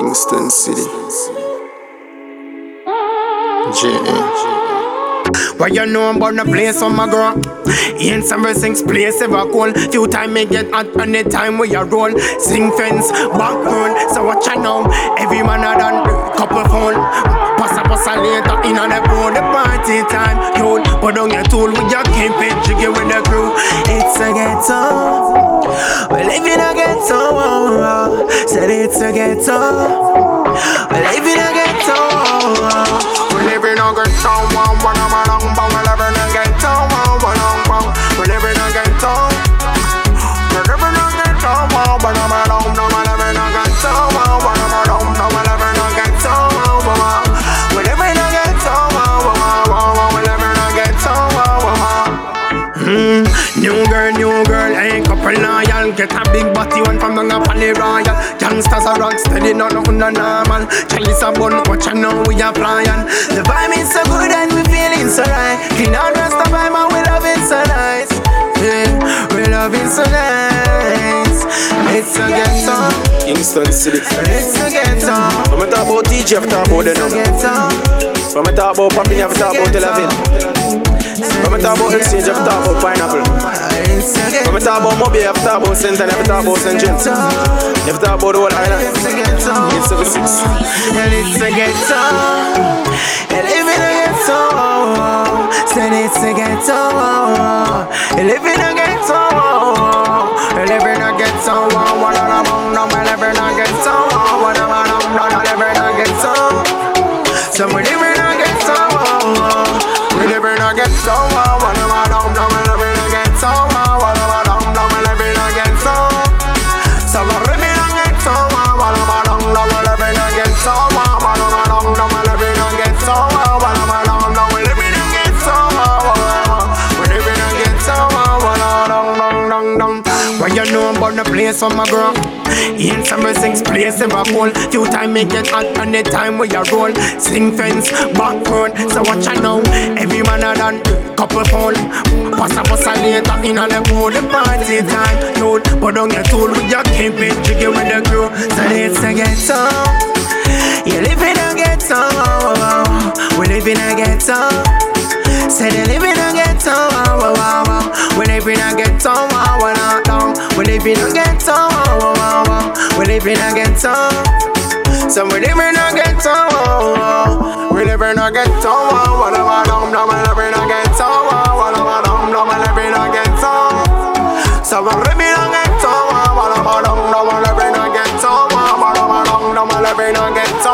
Kingston City. J.A. What you know about the place on my girl? Ain't some things place ever cool. Few time me get on the time where you roll. Sing fence, background. So what you know? Every man a done couple phone. Pass a a later in on the road. The party time. Yo, put on your tool with your camping jiggy with the. It's a ghetto. We live in a ghetto. Oh, oh. Said it's a ghetto. We live in a ghetto. Oh, we live in a ghetto. One of my long bong. We live in a ghetto. Loyal Get a big body one from down up on the royal. Youngsters are rock steady, not nothing no normal. Chinese a bun, watch I know we are flying. The vibe is so good and we feeling so right Clean out rest of vibe and we love it so nice. Yeah, we love it so nice. It's a ghetto, Kingston City. it's a ghetto. When I talk about DJ, I talk about the number. When I talk about Papi, I talk about Tel Aviv. When I talk about Exchange, I talk about Pineapple. It's a ghetto When I talk about Mobay, I talk about and I talk about St. James. If I talk about the whole island, It's a ghetto it's 76. And it's a ghetto And live in a ghetto it's a ghetto And in a place on my girl? In some six place ever cool. Few time me get hot on the time where you roll. Sling fence, background. So what you know? Every man a done couple phone. Pass a pass a later in on the pool. The party time. Yo, put on your tool with your camping jiggy with the crew. So it's a ghetto. You live in a ghetto. ghetto. We live in a ghetto. We live in a ghetto. So we live in a ghetto. We live in a ghetto. What live in a ghetto. What live in a ghetto. So we live in a ghetto. What live in a ghetto. What live in a ghetto.